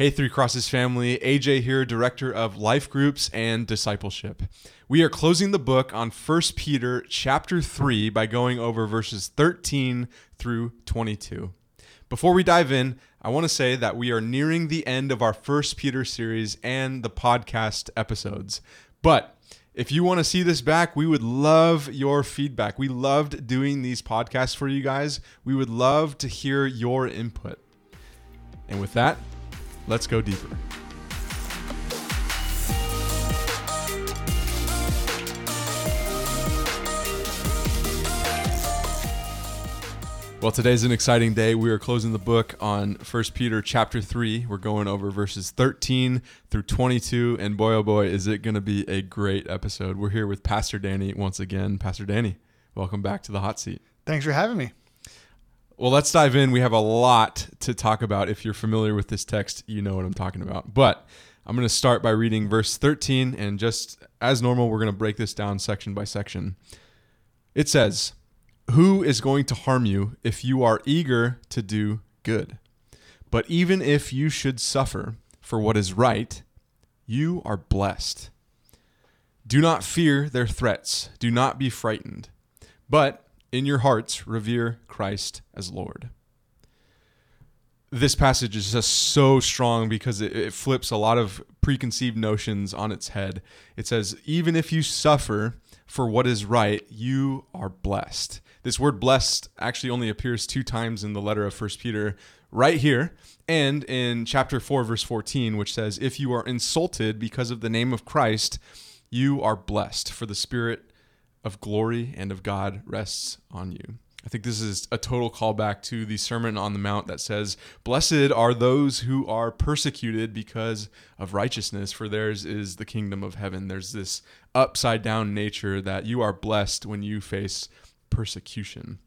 Hey, Three Crosses family, AJ here, director of life groups and discipleship. We are closing the book on 1 Peter chapter 3 by going over verses 13 through 22. Before we dive in, I want to say that we are nearing the end of our 1 Peter series and the podcast episodes. But if you want to see this back, we would love your feedback. We loved doing these podcasts for you guys. We would love to hear your input. And with that, Let's go deeper. Well, today's an exciting day. We are closing the book on 1 Peter chapter 3. We're going over verses 13 through 22. And boy, oh boy, is it going to be a great episode. We're here with Pastor Danny once again. Pastor Danny, welcome back to the hot seat. Thanks for having me. Well, let's dive in. We have a lot to talk about. If you're familiar with this text, you know what I'm talking about. But I'm going to start by reading verse 13, and just as normal, we're going to break this down section by section. It says, Who is going to harm you if you are eager to do good? But even if you should suffer for what is right, you are blessed. Do not fear their threats, do not be frightened. But in your hearts revere Christ as Lord. This passage is just so strong because it, it, flips a lot of preconceived notions on its head. It says, even if you suffer for what is right, you are blessed. This word blessed actually only appears two times in the letter of First Peter, right here, and in chapter 4, verse 14, which says, If you are insulted because of the name of Christ, you are blessed, for the Spirit of glory and of God rests on you. I think this is a total callback to the Sermon on the Mount that says, Blessed are those who are persecuted because of righteousness, for theirs is the kingdom of heaven. There's this upside down nature that you are blessed when you face persecution.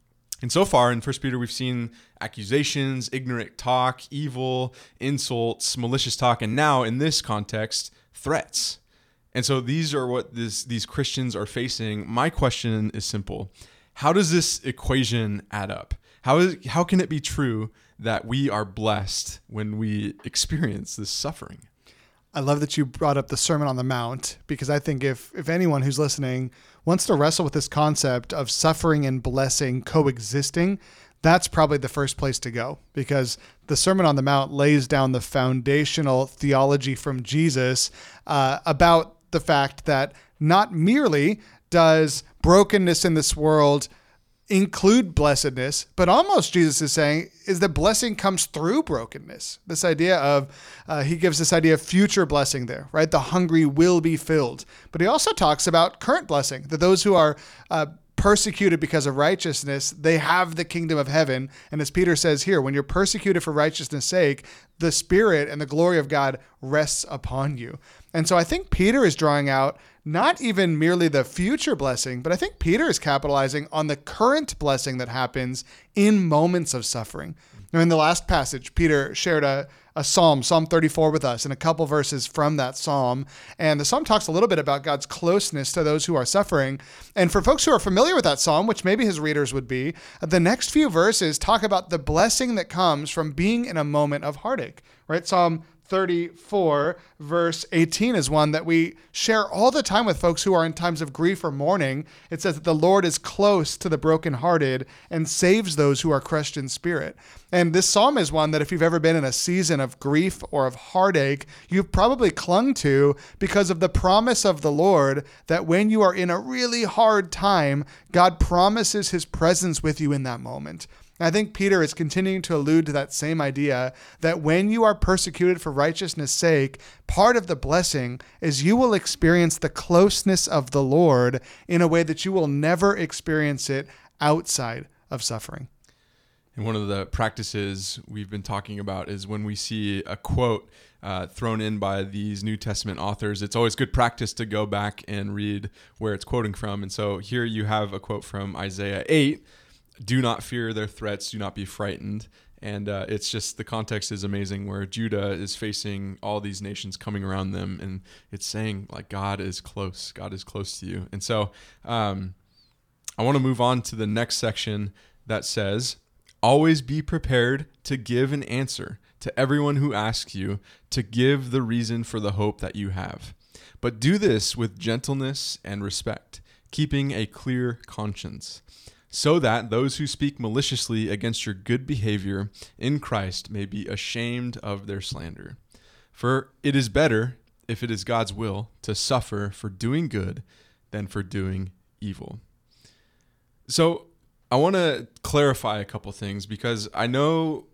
And so far in 1 Peter, we've seen accusations, ignorant talk, evil, insults, malicious talk, and now in this context, threats. And so these are what this, these Christians are facing. My question is simple How does this equation add up? How, is, how can it be true that we are blessed when we experience this suffering? I love that you brought up the Sermon on the Mount because I think if, if anyone who's listening wants to wrestle with this concept of suffering and blessing coexisting, that's probably the first place to go because the Sermon on the Mount lays down the foundational theology from Jesus uh, about the fact that not merely does brokenness in this world include blessedness, but almost Jesus is saying is that blessing comes through brokenness. This idea of, uh, he gives this idea of future blessing there, right? The hungry will be filled. But he also talks about current blessing, that those who are uh, persecuted because of righteousness, they have the kingdom of heaven. And as Peter says here, when you're persecuted for righteousness' sake, the Spirit and the glory of God rests upon you. And so I think Peter is drawing out not even merely the future blessing, but I think Peter is capitalizing on the current blessing that happens in moments of suffering. Now, in the last passage, Peter shared a, a psalm, Psalm 34, with us, and a couple verses from that psalm. And the psalm talks a little bit about God's closeness to those who are suffering. And for folks who are familiar with that psalm, which maybe his readers would be, the next few verses talk about the blessing that comes from being in a moment of heartache, right? Psalm 34, verse 18, is one that we share all the time with folks who are in times of grief or mourning. It says that the Lord is close to the brokenhearted and saves those who are crushed in spirit. And this psalm is one that, if you've ever been in a season of grief or of heartache, you've probably clung to because of the promise of the Lord that when you are in a really hard time, God promises his presence with you in that moment. I think Peter is continuing to allude to that same idea that when you are persecuted for righteousness' sake, part of the blessing is you will experience the closeness of the Lord in a way that you will never experience it outside of suffering. And one of the practices we've been talking about is when we see a quote uh, thrown in by these New Testament authors, it's always good practice to go back and read where it's quoting from. And so here you have a quote from Isaiah 8 do not fear their threats, do not be frightened. And uh, it's just the context is amazing where Judah is facing all these nations coming around them. And it's saying, like, God is close. God is close to you. And so um, I want to move on to the next section that says, Always be prepared to give an answer to everyone who asks you to give the reason for the hope that you have. But do this with gentleness and respect, keeping a clear conscience, so that those who speak maliciously against your good behavior in Christ may be ashamed of their slander. For it is better, if it is God's will, to suffer for doing good than for doing evil. So, I want to clarify a couple things because I know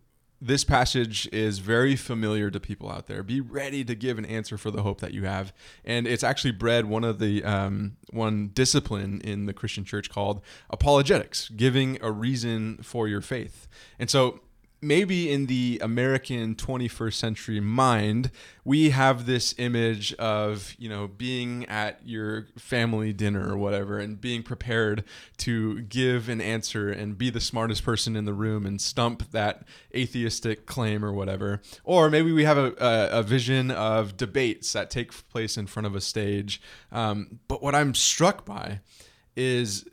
this passage is very familiar to people out there. Be ready to give an answer for the hope that you have, and it's actually bred one of the um, one discipline in the Christian church called apologetics, giving a reason for your faith. And so maybe in the American 21st century mind, we have this image of, you know, being at your family dinner or whatever and being prepared to give an answer and be the smartest person in the room and stump that atheistic claim or whatever. Or maybe we have a, a, a vision of debates that take place in front of a stage. Um, but what I'm struck by is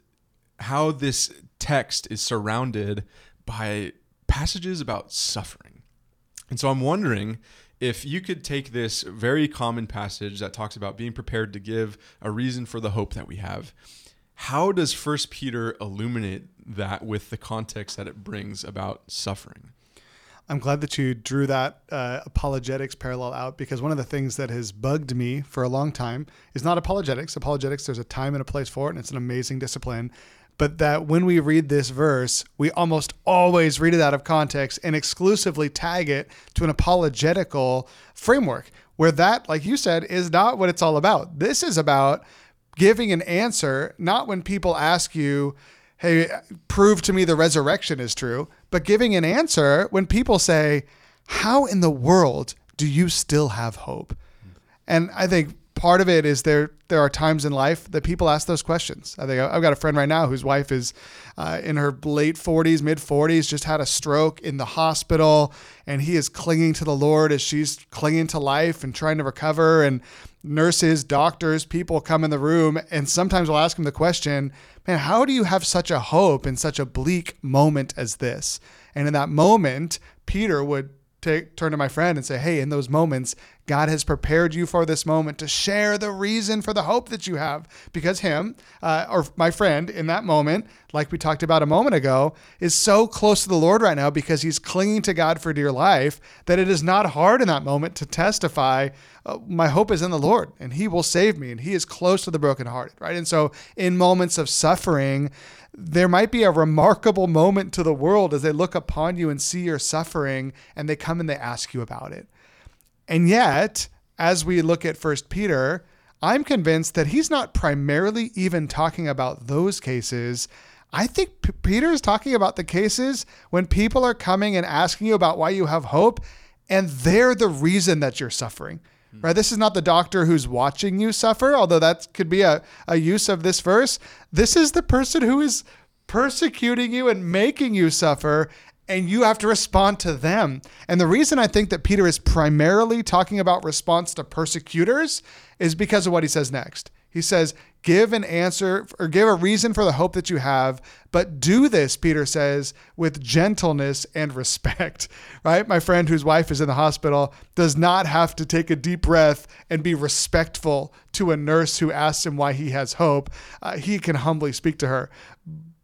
how this text is surrounded by passages about suffering. And so I'm wondering if you could take this very common passage that talks about being prepared to give a reason for the hope that we have. How does First Peter illuminate that with the context that it brings about suffering? I'm glad that you drew that uh, apologetics parallel out because one of the things that has bugged me for a long time is not apologetics. Apologetics, there's a time and a place for it, and it's an amazing discipline but that when we read this verse, we almost always read it out of context and exclusively tag it to an apologetical framework, where that, like you said, is not what it's all about. This is about giving an answer, not when people ask you, hey, prove to me the resurrection is true, but giving an answer when people say, how in the world do you still have hope? And I think part of it is there there are times in life that people ask those questions. I think I've got a friend right now whose wife is uh, in her late 40s, mid 40s, just had a stroke in the hospital, and he is clinging to the Lord as she's clinging to life and trying to recover. And nurses, doctors, people come in the room, and sometimes we'll ask him the question, "Man, how do you have such a hope in such a bleak moment as this?" And in that moment, Peter would take, turn to my friend and say, Hey, in those moments, God has prepared you for this moment to share the reason for the hope that you have. Because him, uh, or my friend in that moment, like we talked about a moment ago, is so close to the Lord right now because he's clinging to God for dear life that it is not hard in that moment to testify, uh, My hope is in the Lord and he will save me and he is close to the brokenhearted, right? And so in moments of suffering, there might be a remarkable moment to the world as they look upon you and see your suffering and they come and they ask you about it. And yet, as we look at First Peter, I'm convinced that he's not primarily even talking about those cases. I think P- Peter is talking about the cases when people are coming and asking you about why you have hope, and they're the reason that you're suffering. Mm-hmm. Right? This is not the doctor who's watching you suffer, although that could be a, a use of this verse. This is the person who is persecuting you and making you suffer, and you have to respond to them. And the reason I think that Peter is primarily talking about response to persecutors is because of what he says next. He says, Give an answer or give a reason for the hope that you have, but do this, Peter says, with gentleness and respect. Right? My friend whose wife is in the hospital does not have to take a deep breath and be respectful to a nurse who asks him why he has hope. Uh, he can humbly speak to her.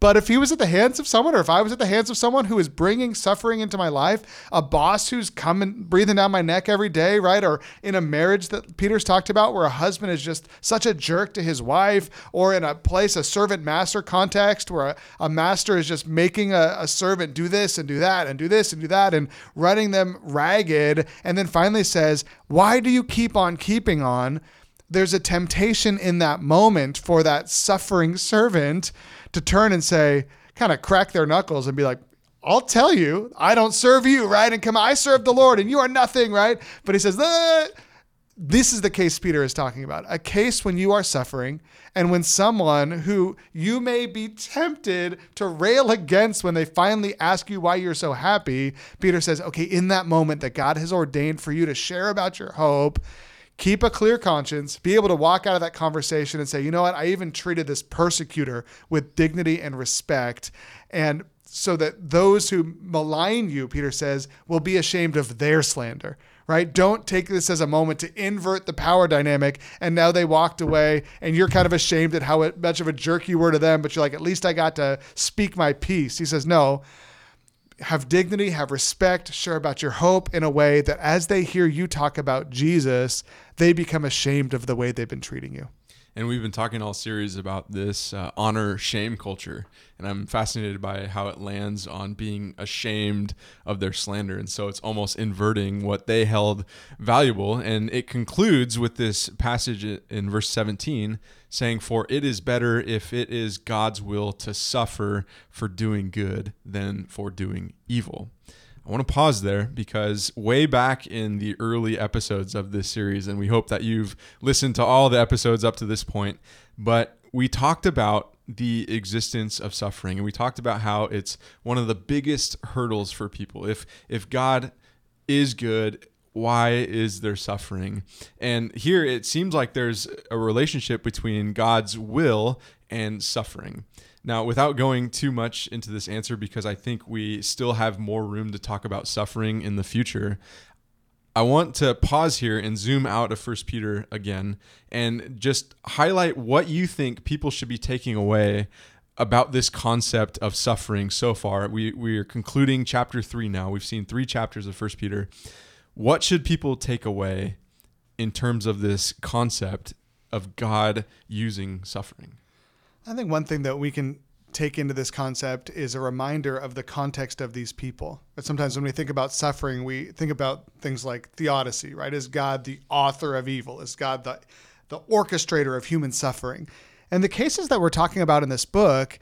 But if he was at the hands of someone, or if I was at the hands of someone who is bringing suffering into my life, a boss who's coming, breathing down my neck every day, right? Or in a marriage that Peter's talked about where a husband is just such a jerk to his wife, or in a place, a servant master context where a, a master is just making a, a servant do this and do that and do this and do that and running them ragged. And then finally says, Why do you keep on keeping on? There's a temptation in that moment for that suffering servant to turn and say, kind of crack their knuckles and be like, I'll tell you, I don't serve you, right? And come, I serve the Lord, and you are nothing, right? But he says, ah. this is the case Peter is talking about a case when you are suffering, and when someone who you may be tempted to rail against when they finally ask you why you're so happy, Peter says, okay, in that moment that God has ordained for you to share about your hope, keep a clear conscience, be able to walk out of that conversation and say, you know what, I even treated this persecutor with dignity and respect. And so that those who malign you, Peter says, will be ashamed of their slander. Right? Don't take this as a moment to invert the power dynamic. And now they walked away, and you're kind of ashamed at how much of a jerk you were to them, but you're like, at least I got to speak my piece. He says, no, have dignity, have respect, share about your hope in a way that as they hear you talk about Jesus, they become ashamed of the way they've been treating you. And we've been talking all series about this uh, honor shame culture. And I'm fascinated by how it lands on being ashamed of their slander. And so it's almost inverting what they held valuable. And it concludes with this passage in verse 17 saying, For it is better if it is God's will to suffer for doing good than for doing evil. I want to pause there because way back in the early episodes of this series, and we hope that you've listened to all the episodes up to this point, but we talked about the existence of suffering and we talked about how it's one of the biggest hurdles for people. If if God is good, why is there suffering? And here it seems like there's a relationship between God's will and suffering. Now, without going too much into this answer, because I think we still have more room to talk about suffering in the future, I want to pause here and zoom out of First Peter again and just highlight what you think people should be taking away about this concept of suffering so far. We we are concluding chapter 3 now. We've seen 3 chapters of First Peter. What should people take away in terms of this concept of God using suffering? I think one thing that we can take into this concept is a reminder of the context of these people. But sometimes when we think about suffering, we think about things like theodicy, right? Is God the author of evil? Is God the the orchestrator of human suffering? And the cases that we're talking about in this book,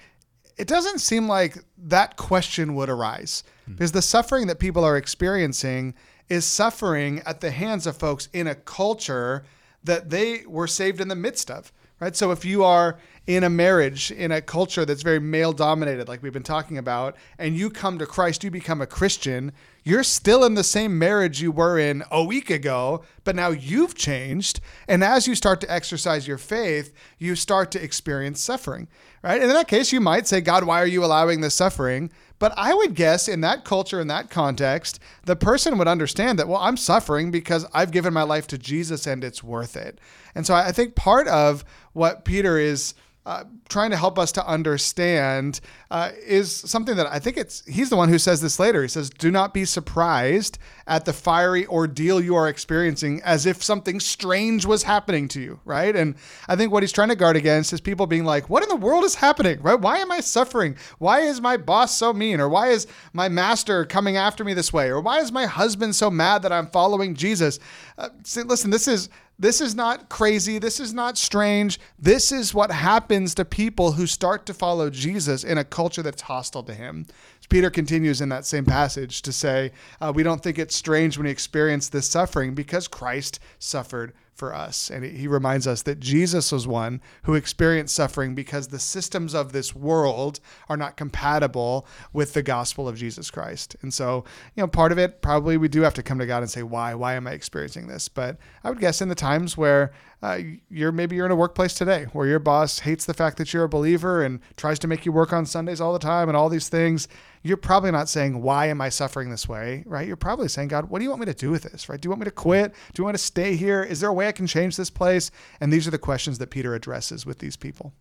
it doesn't seem like that question would arise. Mm-hmm. Because the suffering that people are experiencing is suffering at the hands of folks in a culture that they were saved in the midst of right? So if you are in a marriage in a culture that's very male dominated, like we've been talking about, and you come to Christ, you become a Christian, you're still in the same marriage you were in a week ago, but now you've changed. And as you start to exercise your faith, you start to experience suffering, right? And in that case, you might say, God, why are you allowing this suffering? But I would guess in that culture, in that context, the person would understand that, well, I'm suffering because I've given my life to Jesus and it's worth it. And so I think part of what Peter is uh, trying to help us to understand uh, is something that I think it's he's the one who says this later. He says, "Do not be surprised at the fiery ordeal you are experiencing, as if something strange was happening to you." Right? And I think what he's trying to guard against is people being like, "What in the world is happening? Right? Why am I suffering? Why is my boss so mean? Or why is my master coming after me this way? Or why is my husband so mad that I'm following Jesus?" Uh, see, listen, this is this is not crazy. This is not strange. This is what happens to people who start to follow Jesus in a culture that's hostile to him. Peter continues in that same passage to say, uh, We don't think it's strange when we experience this suffering because Christ suffered for us. And he reminds us that Jesus was one who experienced suffering because the systems of this world are not compatible with the gospel of Jesus Christ. And so, you know, part of it probably we do have to come to God and say, why? Why am I experiencing this? But I would guess in the times where uh, you're maybe you're in a workplace today where your boss hates the fact that you're a believer and tries to make you work on Sundays all the time and all these things you're probably not saying, Why am I suffering this way? Right? You're probably saying, God, what do you want me to do with this? Right? Do you want me to quit? Do you want to stay here? Is there a way I can change this place? And these are the questions that Peter addresses with these people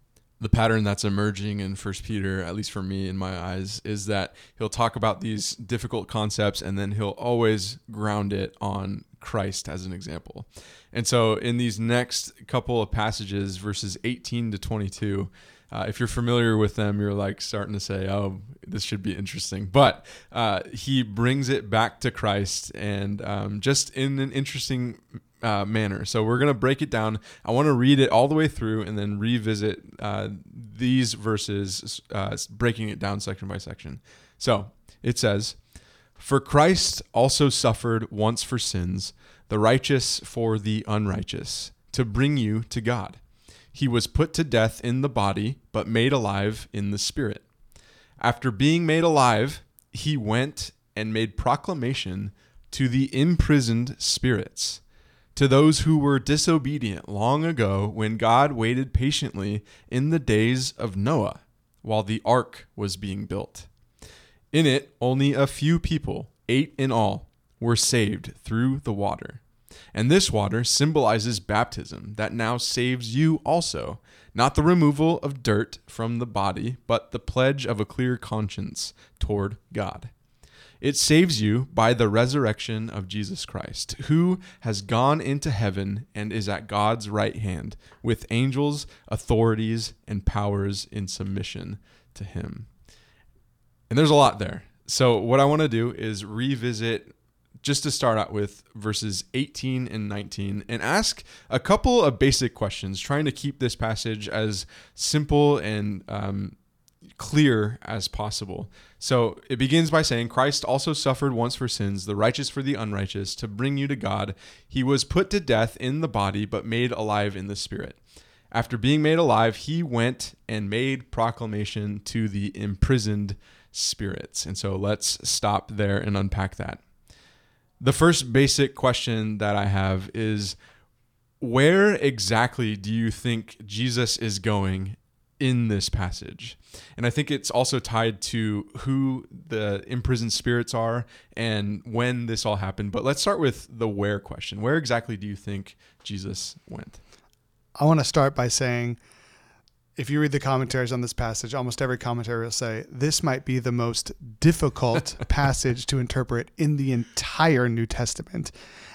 the pattern that's emerging in first peter at least for me in my eyes is that he'll talk about these difficult concepts and then he'll always ground it on christ as an example and so in these next couple of passages verses 18 to 22 uh, if you're familiar with them, you're like starting to say, "Oh, this should be interesting." But uh, he brings it back to Christ, and um, just in an interesting uh, manner. So we're gonna break it down. I want to read it all the way through, and then revisit uh, these verses, uh, breaking it down section by section. So it says, "For Christ also suffered once for sins, the righteous for the unrighteous, to bring you to God." He was put to death in the body, but made alive in the spirit. After being made alive, he went and made proclamation to the imprisoned spirits, to those who were disobedient long ago when God waited patiently in the days of Noah while the ark was being built, In it, only a few people, eight in all, were saved through the water. And this water symbolizes baptism that now saves you also, not the removal of dirt from the body, but the pledge of a clear conscience toward God. It saves you by the resurrection of Jesus Christ, who has gone into heaven and is at God's right hand, with angels, authorities, and powers in submission to him. And there's a lot there. So, what I want to do is revisit just to start out with verses 18 and 19 and ask a couple of basic questions, trying to keep this passage as simple and um, clear as possible. So it begins by saying, Christ also suffered once for sins, the righteous for the unrighteous, to bring you to God. He was put to death in the body, but made alive in the spirit. After being made alive, he went and made proclamation to the imprisoned spirits. And so let's stop there and unpack that. The first basic question that I have is where exactly do you think Jesus is going in this passage? And I think it's also tied to who the imprisoned spirits are and when this all happened. But let's start with the where question. Where exactly do you think Jesus went? I want to start by saying if you read the commentaries on this passage, almost every commentary will say this might be the most difficult passage to interpret in the entire New Testament.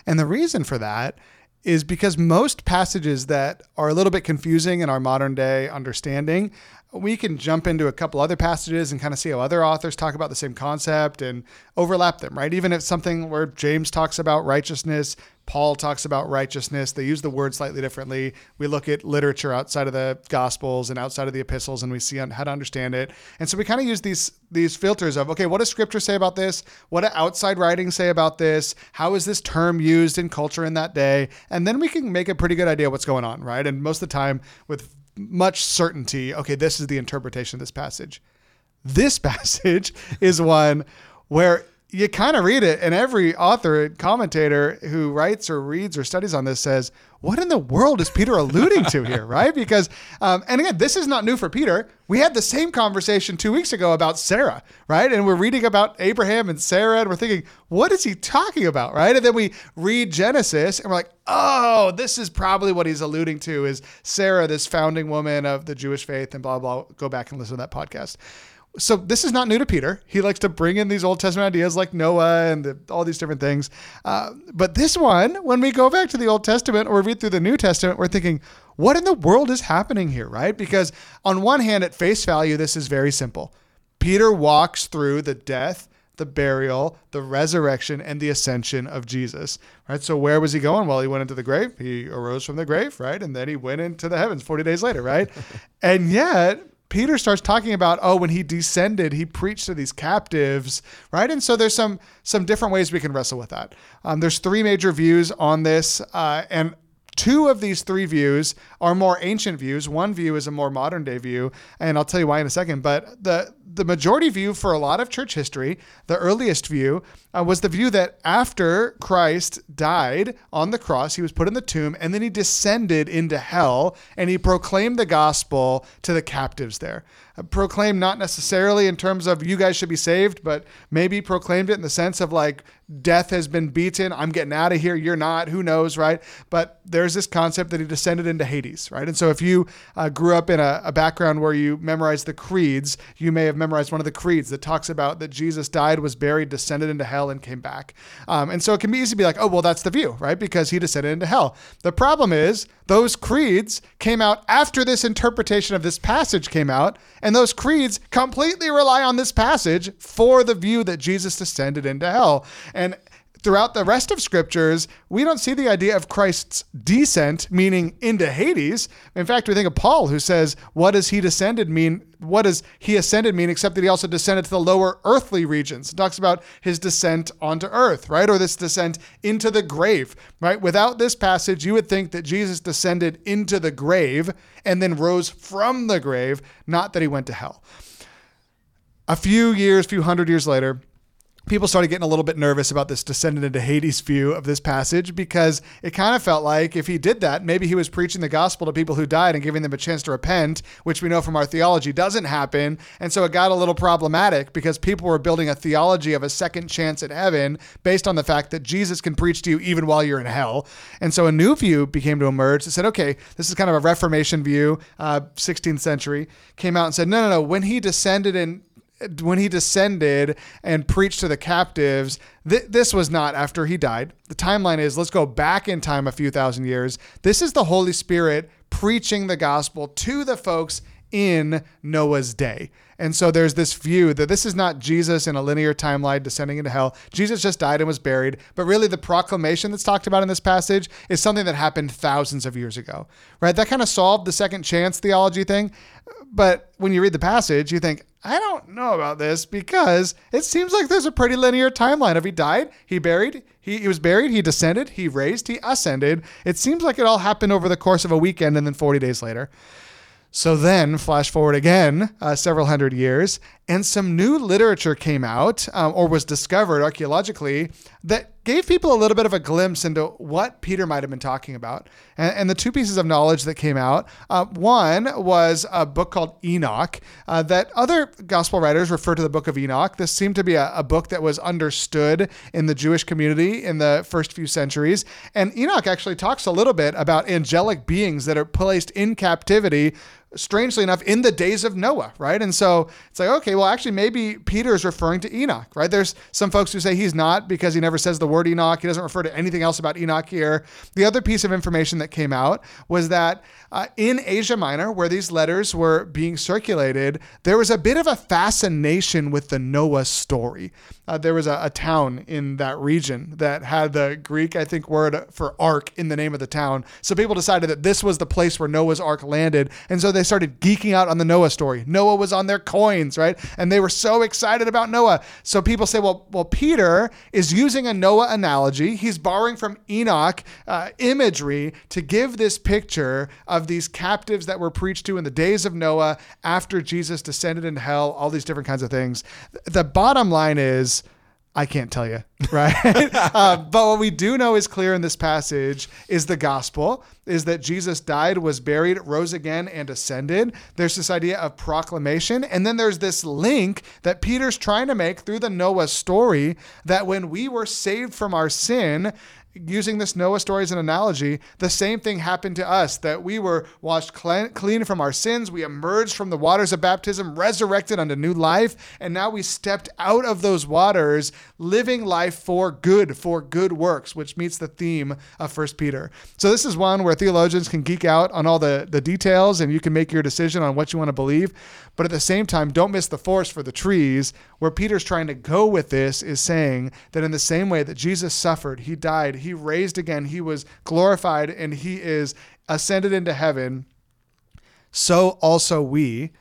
And the reason for that is because most passages that are a little bit confusing in our modern day understanding we can jump into a couple other passages and kind of see how other authors talk about the same concept and overlap them, right? Even if something where James talks about righteousness, Paul talks about righteousness, they use the word slightly differently. We look at literature outside of the gospels and outside of the epistles and we see how to understand it. And so we kind of use these these filters of okay, what does scripture say about this? What do outside writings say about this? How is this term used in culture in that day? And then we can make a pretty good idea what's going on, right? And most of the time with much certainty, okay, this is the interpretation of this passage. This passage is one where you kind of read it, and every author and commentator who writes or reads or studies on this says, What in the world is Peter alluding to here? Right? Because, um, and again, this is not new for Peter. We had the same conversation two weeks ago about Sarah, right? And we're reading about Abraham and Sarah, and we're thinking, What is he talking about? Right? And then we read Genesis, and we're like, Oh, this is probably what he's alluding to is Sarah, this founding woman of the Jewish faith, and blah, blah. Go back and listen to that podcast so this is not new to Peter. He likes to bring in these Old Testament ideas like Noah and the, all these different things. Uh, but this one, when we go back to the Old Testament or read through the New Testament, we're thinking, what in the world is happening here, right? Because on one hand, at face value, this is very simple. Peter walks through the death, the burial, the resurrection, and the ascension of Jesus, right? So where was he going? Well, he went into the grave. He arose from the grave, right? And then he went into the heavens 40 days later, right? and yet, Peter starts talking about, oh, when he descended, he preached to these captives, right? And so there's some some different ways we can wrestle with that. Um, there's three major views on this, uh, and two of these three views are more ancient views. One view is a more modern day view, and I'll tell you why in a second. But the the majority view for a lot of church history, the earliest view, uh, was the view that after Christ died on the cross, he was put in the tomb, and then he descended into hell and he proclaimed the gospel to the captives there. Proclaimed not necessarily in terms of you guys should be saved, but maybe proclaimed it in the sense of like death has been beaten. I'm getting out of here. You're not. Who knows, right? But there's this concept that he descended into Hades, right? And so if you uh, grew up in a, a background where you memorized the creeds, you may have memorized one of the creeds that talks about that Jesus died, was buried, descended into hell, and came back. Um, and so it can be easy to be like, oh, well, that's the view, right? Because he descended into hell. The problem is those creeds came out after this interpretation of this passage came out, and those creeds completely rely on this passage for the view that Jesus descended into hell. And throughout the rest of scriptures, we don't see the idea of Christ's descent, meaning into Hades. In fact, we think of Paul, who says, What does he descended mean? What does he ascended mean, except that he also descended to the lower earthly regions? It talks about his descent onto earth, right? Or this descent into the grave, right? Without this passage, you would think that Jesus descended into the grave and then rose from the grave, not that he went to hell. A few years, few hundred years later, people started getting a little bit nervous about this descendant into Hades view of this passage because it kind of felt like if he did that, maybe he was preaching the gospel to people who died and giving them a chance to repent, which we know from our theology doesn't happen. And so it got a little problematic because people were building a theology of a second chance at heaven based on the fact that Jesus can preach to you even while you're in hell. And so a new view became to emerge that said, okay, this is kind of a Reformation view, uh, 16th century, came out and said, no, no, no, when he descended in when he descended and preached to the captives, th- this was not after he died. The timeline is let's go back in time a few thousand years. This is the Holy Spirit preaching the gospel to the folks in Noah's day. And so there's this view that this is not Jesus in a linear timeline descending into hell. Jesus just died and was buried. But really, the proclamation that's talked about in this passage is something that happened thousands of years ago, right? That kind of solved the second chance theology thing. But when you read the passage, you think, I don't know about this because it seems like there's a pretty linear timeline of he died, he buried, he, he was buried, he descended, he raised, he ascended. It seems like it all happened over the course of a weekend and then 40 days later. So then, flash forward again uh, several hundred years, and some new literature came out um, or was discovered archaeologically that gave people a little bit of a glimpse into what Peter might have been talking about. And, and the two pieces of knowledge that came out uh, one was a book called Enoch uh, that other gospel writers refer to the book of Enoch. This seemed to be a, a book that was understood in the Jewish community in the first few centuries. And Enoch actually talks a little bit about angelic beings that are placed in captivity strangely enough, in the days of Noah, right? And so it's like, okay, well, actually, maybe Peter is referring to Enoch, right? There's some folks who say he's not because he never says the word Enoch. He doesn't refer to anything else about Enoch here. The other piece of information that came out was that uh, in Asia Minor, where these letters were being circulated, there was a bit of a fascination with the Noah story. Uh, there was a, a, town in that region that had the Greek, I think, word for ark in the name of the town. So people decided that this was the place where Noah's ark landed. And so they started geeking out on the Noah story. Noah was on their coins, right? And they were so excited about Noah. So people say, well, well, Peter is using a Noah analogy. He's borrowing from Enoch uh, imagery to give this picture of these captives that were preached to in the days of Noah after Jesus descended into hell, all these different kinds of things. The bottom line is, I can't tell you, right? uh, but what we do know is clear in this passage is the gospel is that Jesus died, was buried, rose again, and ascended. There's this idea of proclamation. And then there's this link that Peter's trying to make through the Noah story that when we were saved from our sin, using this Noah story as an analogy, the same thing happened to us that we were washed clean from our sins. We emerged from the waters of baptism, resurrected unto new life. And now we stepped out of those waters, living life for good, for good works, which meets the theme of First Peter. So this is one where theologians can geek out on all the, the details and you can make your decision on what you want to believe. But at the same time, don't miss the forest for the trees. Where Peter's trying to go with this is saying that in the same way that Jesus suffered, he died, he raised again, he was glorified, and he is ascended into heaven, so also we,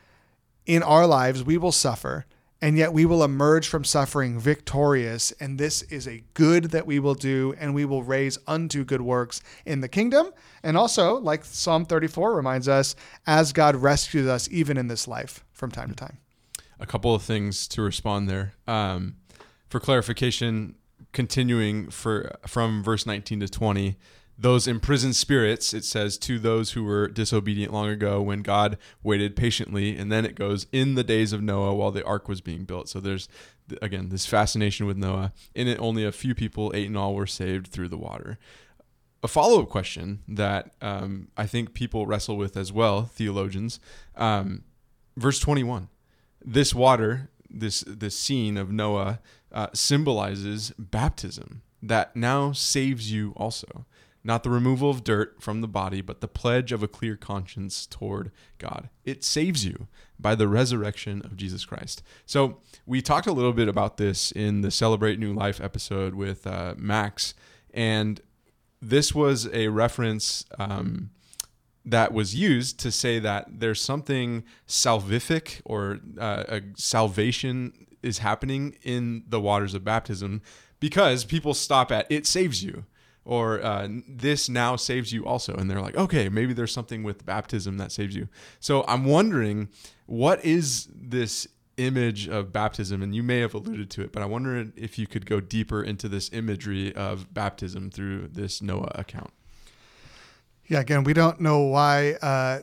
in our lives, we will suffer and yet we will emerge from suffering victorious. And this is a good that we will do, and we will raise unto good works in the kingdom. And also, like Psalm 34 reminds us, as God rescues us even in this life from time to time. A couple of things to respond there. Um, for clarification, continuing for from verse 19 to 20 those imprisoned spirits, it says, to those who were disobedient long ago when God waited patiently. And then it goes, in the days of Noah while the ark was being built. So there's, again, this fascination with Noah. In it, only a few people, eight in all, were saved through the water. A follow up question that um, I think people wrestle with as well, theologians. Um, verse 21 this water, this, this scene of Noah, uh, symbolizes baptism that now saves you also not the removal of dirt from the body, but the pledge of a clear conscience toward God. It saves you by the resurrection of Jesus Christ. So, we talked a little bit about this in the Celebrate New Life episode with uh, Max, and this was a reference um, that was used to say that there's something salvific or uh, a salvation is happening in the waters of baptism because people stop at it saves you or uh, this now saves you also and they're like okay maybe there's something with baptism that saves you so i'm wondering what is this image of baptism, and you may have alluded to it, but I wonder if you could go deeper into this imagery of baptism through this Noah account. Yeah, again, we don't know why uh,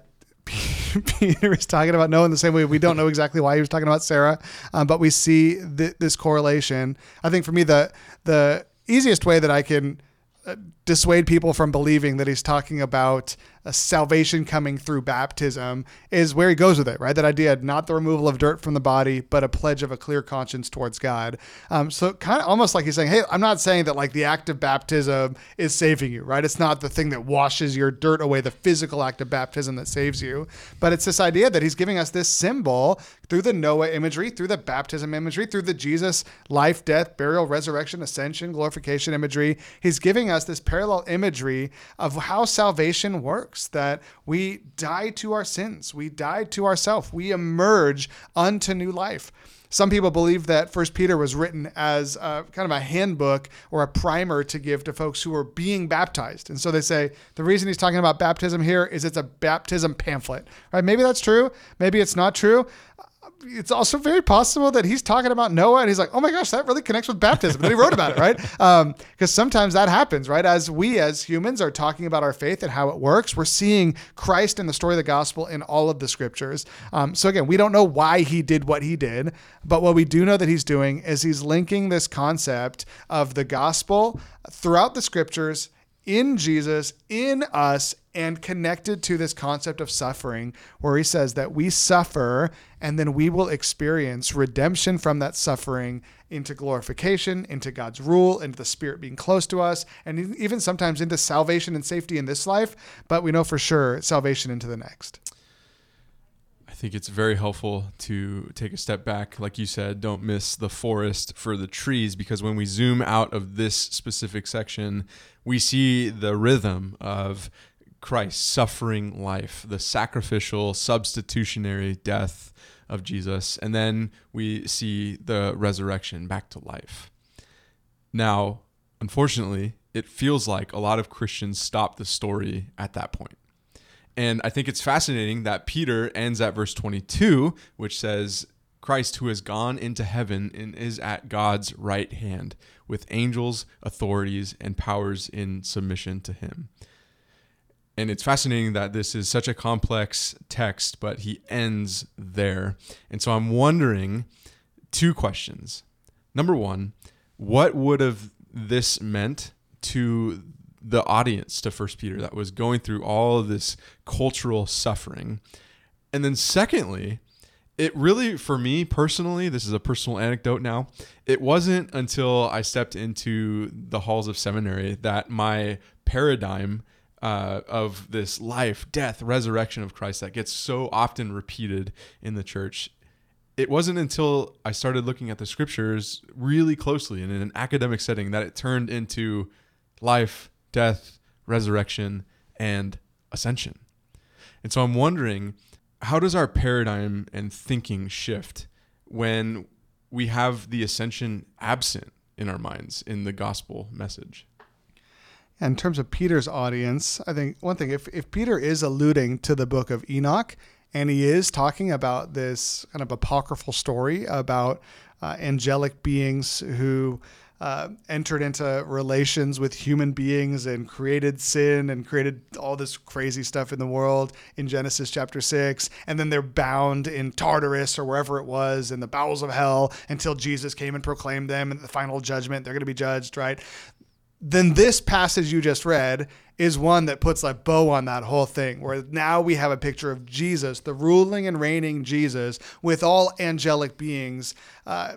Peter is talking about Noah in the same way we don't know exactly why he was talking about Sarah, um, but we see th- this correlation. I think for me, the the easiest way that I can uh, dissuade people from believing that he's talking about salvation coming through baptism is where he goes with it, right? That idea, not the removal of dirt from the body, but a pledge of a clear conscience towards God. Um, so kind of almost like he's saying, hey, I'm not saying that like the act of baptism is saving you, right? It's not the thing that washes your dirt away, the physical act of baptism that saves you, but it's this idea that he's giving us this symbol through the Noah imagery, through the baptism imagery, through the Jesus life, death, burial, resurrection, ascension, glorification imagery. He's giving us this parallel imagery of how salvation works that we die to our sins, we die to ourself, we emerge unto new life. Some people believe that First Peter was written as a, kind of a handbook or a primer to give to folks who are being baptized. And so they say the reason he's talking about baptism here is it's a baptism pamphlet. Right? Maybe that's true. Maybe it's not true it's also very possible that he's talking about Noah and he's like, oh my gosh, that really connects with baptism. And he wrote about it, right? Because um, sometimes that happens, right? As we as humans are talking about our faith and how it works, we're seeing Christ in the story of the gospel in all of the scriptures. Um, so again, we don't know why he did what he did, but what we do know that he's doing is he's linking this concept of the gospel throughout the scriptures in Jesus, in us, and connected to this concept of suffering, where he says that we suffer and then we will experience redemption from that suffering into glorification, into God's rule, into the Spirit being close to us, and even sometimes into salvation and safety in this life. But we know for sure salvation into the next. I think it's very helpful to take a step back. Like you said, don't miss the forest for the trees, because when we zoom out of this specific section, we see the rhythm of Christ suffering life, the sacrificial, substitutionary death of Jesus. And then we see the resurrection back to life. Now, unfortunately, it feels like a lot of Christians stop the story at that point. And I think it's fascinating that Peter ends at verse 22, which says, Christ, who has gone into heaven and is at God's right hand, with angels, authorities, and powers in submission to him. And it's fascinating that this is such a complex text, but he ends there. And so I'm wondering two questions. Number one, what would have this meant to the audience to First Peter that was going through all of this cultural suffering? And then secondly, it really for me personally this is a personal anecdote now it wasn't until i stepped into the halls of seminary that my paradigm uh, of this life death resurrection of christ that gets so often repeated in the church it wasn't until i started looking at the scriptures really closely and in an academic setting that it turned into life death resurrection and ascension and so i'm wondering how does our paradigm and thinking shift when we have the ascension absent in our minds in the gospel message? In terms of Peter's audience, I think one thing, if, if Peter is alluding to the book of Enoch and he is talking about this kind of apocryphal story about uh, angelic beings who uh, entered into relations with human beings and created sin and created all this crazy stuff in the world in Genesis chapter 6. And then they're bound in Tartarus or wherever it was in the bowels of hell until Jesus came and proclaimed them and the final judgment. They're going to be judged, right? Then this passage you just read is one that puts a bow on that whole thing, where now we have a picture of Jesus, the ruling and reigning Jesus, with all angelic beings. Uh,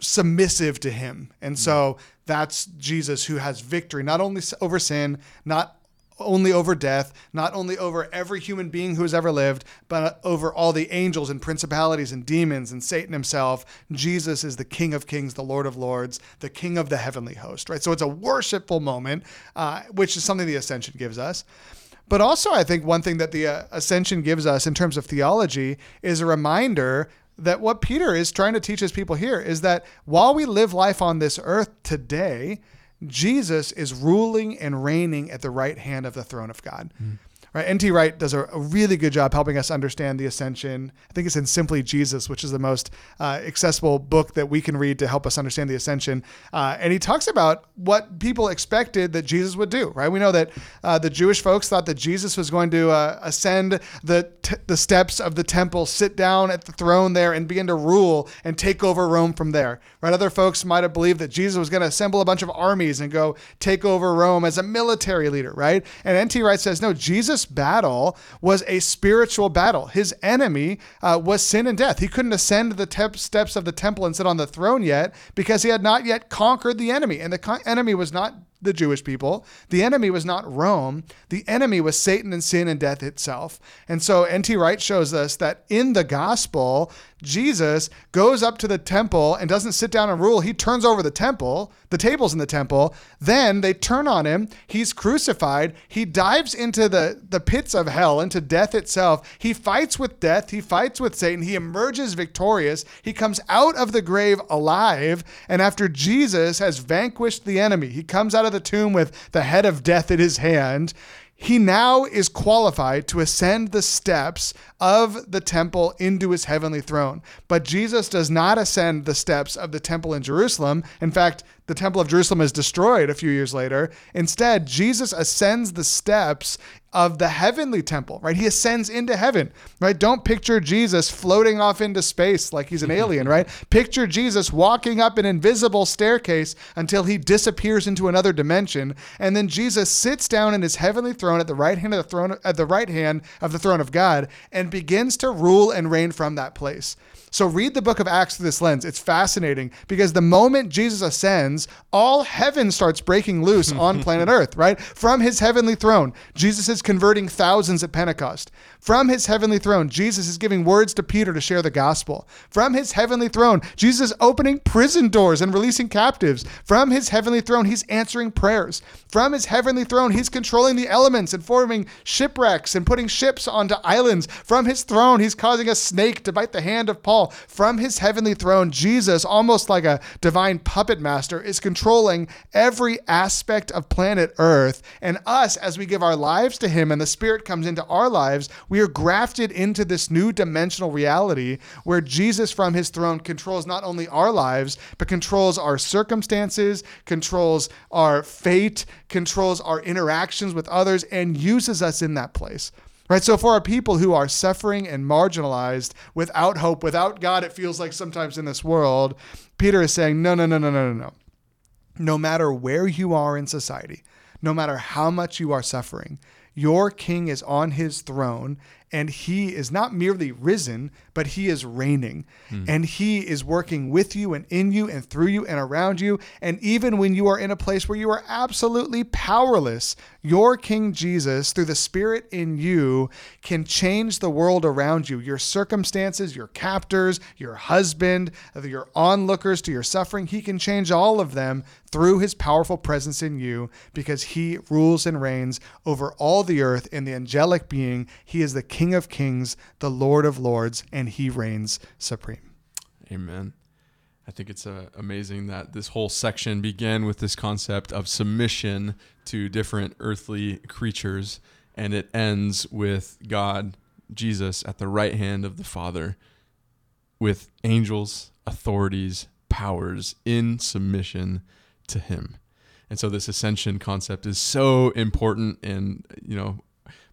submissive to him. And so that's Jesus who has victory, not only over sin, not only over death, not only over every human being who has ever lived, but over all the angels and principalities and demons and Satan himself. Jesus is the King of Kings, the Lord of Lords, the King of the heavenly host, right? So it's a worshipful moment, uh, which is something the ascension gives us. But also, I think one thing that the uh, ascension gives us in terms of theology is a reminder that what Peter is trying to teach his people here is that while we live life on this earth today, Jesus is ruling and reigning at the right hand of the throne of God. Mm. Right? N.T. Wright does a, a, really good job helping us understand the ascension. I think it's in Simply Jesus, which is the most uh, accessible book that we can read to help us understand the ascension. Uh, and he talks about what people expected that Jesus would do, right? We know that uh, the Jewish folks thought that Jesus was going to uh, ascend the, t- the steps of the temple, sit down at the throne there, and begin to rule and take over Rome from there, right? Other folks might have believed that Jesus was going to assemble a bunch of armies and go take over Rome as a military leader, right? And N.T. Wright says, no, Jesus' battle was a spiritual battle. His enemy uh, was sin and death. He couldn't ascend the te- steps of the temple and sit on the throne yet because he had not yet conquered the enemy. And the enemy was not the Jewish people. The enemy was not Rome. The enemy was Satan and sin and death itself. And so N.T. Wright shows us that in the gospel, Jesus goes up to the temple and doesn't sit down and rule. He turns over the temple, the tables in the temple. Then they turn on him. He's crucified. He dives into the, the pits of hell, into death itself. He fights with death. He fights with Satan. He emerges victorious. He comes out of the grave alive. And after Jesus has vanquished the enemy, he comes out of the tomb with the head of death in his hand he now is qualified to ascend the steps of the temple into his heavenly throne. But Jesus does not ascend the steps of the temple in Jerusalem. In fact, the temple of Jerusalem is destroyed a few years later. Instead, Jesus ascends the steps of the heavenly temple, right? He ascends into heaven, right? Don't picture Jesus floating off into space like he's an alien, right? Picture Jesus walking up an invisible staircase until he disappears into another dimension, and then Jesus sits down in his heavenly throne at the right hand of the throne at the right hand of the throne of God and begins to rule and reign from that place. So read the book of Acts through this lens. It's fascinating because the moment Jesus ascends, all heaven starts breaking loose on planet Earth, right? From his heavenly throne, Jesus is converting thousands at Pentecost. From his heavenly throne, Jesus is giving words to Peter to share the gospel. From his heavenly throne, Jesus is opening prison doors and releasing captives. From his heavenly throne, he's answering prayers. From his heavenly throne, he's controlling the elements and forming shipwrecks and putting ships onto islands. From his throne, he's causing a snake to bite the hand of Paul from his heavenly throne, Jesus, almost like a divine puppet master, is controlling every aspect of planet Earth. And us, as we give our lives to him and the Spirit comes into our lives, we are grafted into this new dimensional reality where Jesus from his throne controls not only our lives, but controls our circumstances, controls our fate, controls our interactions with others, and uses us in that place. Right? So, for our people who are suffering and marginalized without hope, without God, it feels like sometimes in this world, Peter is saying, no, no, no, no, no, no, no. No matter where you are in society, no matter how much you are suffering, your king is on his throne and he is not merely risen, but he is reigning. Mm. And he is working with you and in you and through you and around you. And even when you are in a place where you are absolutely powerless, your King Jesus, through the Spirit in you, can change the world around you. Your circumstances, your captors, your husband, your onlookers to your suffering, he can change all of them through his powerful presence in you because he rules and reigns over all the earth in the angelic being. He is the King King of Kings, the Lord of Lords, and he reigns supreme. Amen. I think it's uh, amazing that this whole section began with this concept of submission to different earthly creatures, and it ends with God, Jesus, at the right hand of the Father, with angels, authorities, powers in submission to Him. And so, this ascension concept is so important, and you know,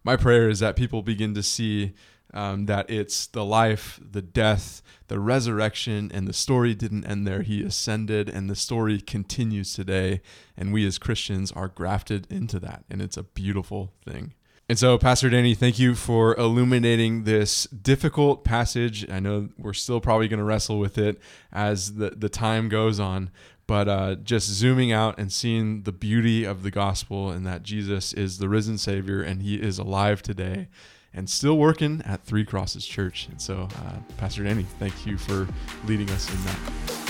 my prayer is that people begin to see um, that it's the life, the death, the resurrection, and the story didn't end there. He ascended, and the story continues today. And we as Christians are grafted into that. And it's a beautiful thing. And so, Pastor Danny, thank you for illuminating this difficult passage. I know we're still probably going to wrestle with it as the, the time goes on, but uh, just zooming out and seeing the beauty of the gospel and that Jesus is the risen Savior and He is alive today and still working at Three Crosses Church. And so, uh, Pastor Danny, thank you for leading us in that.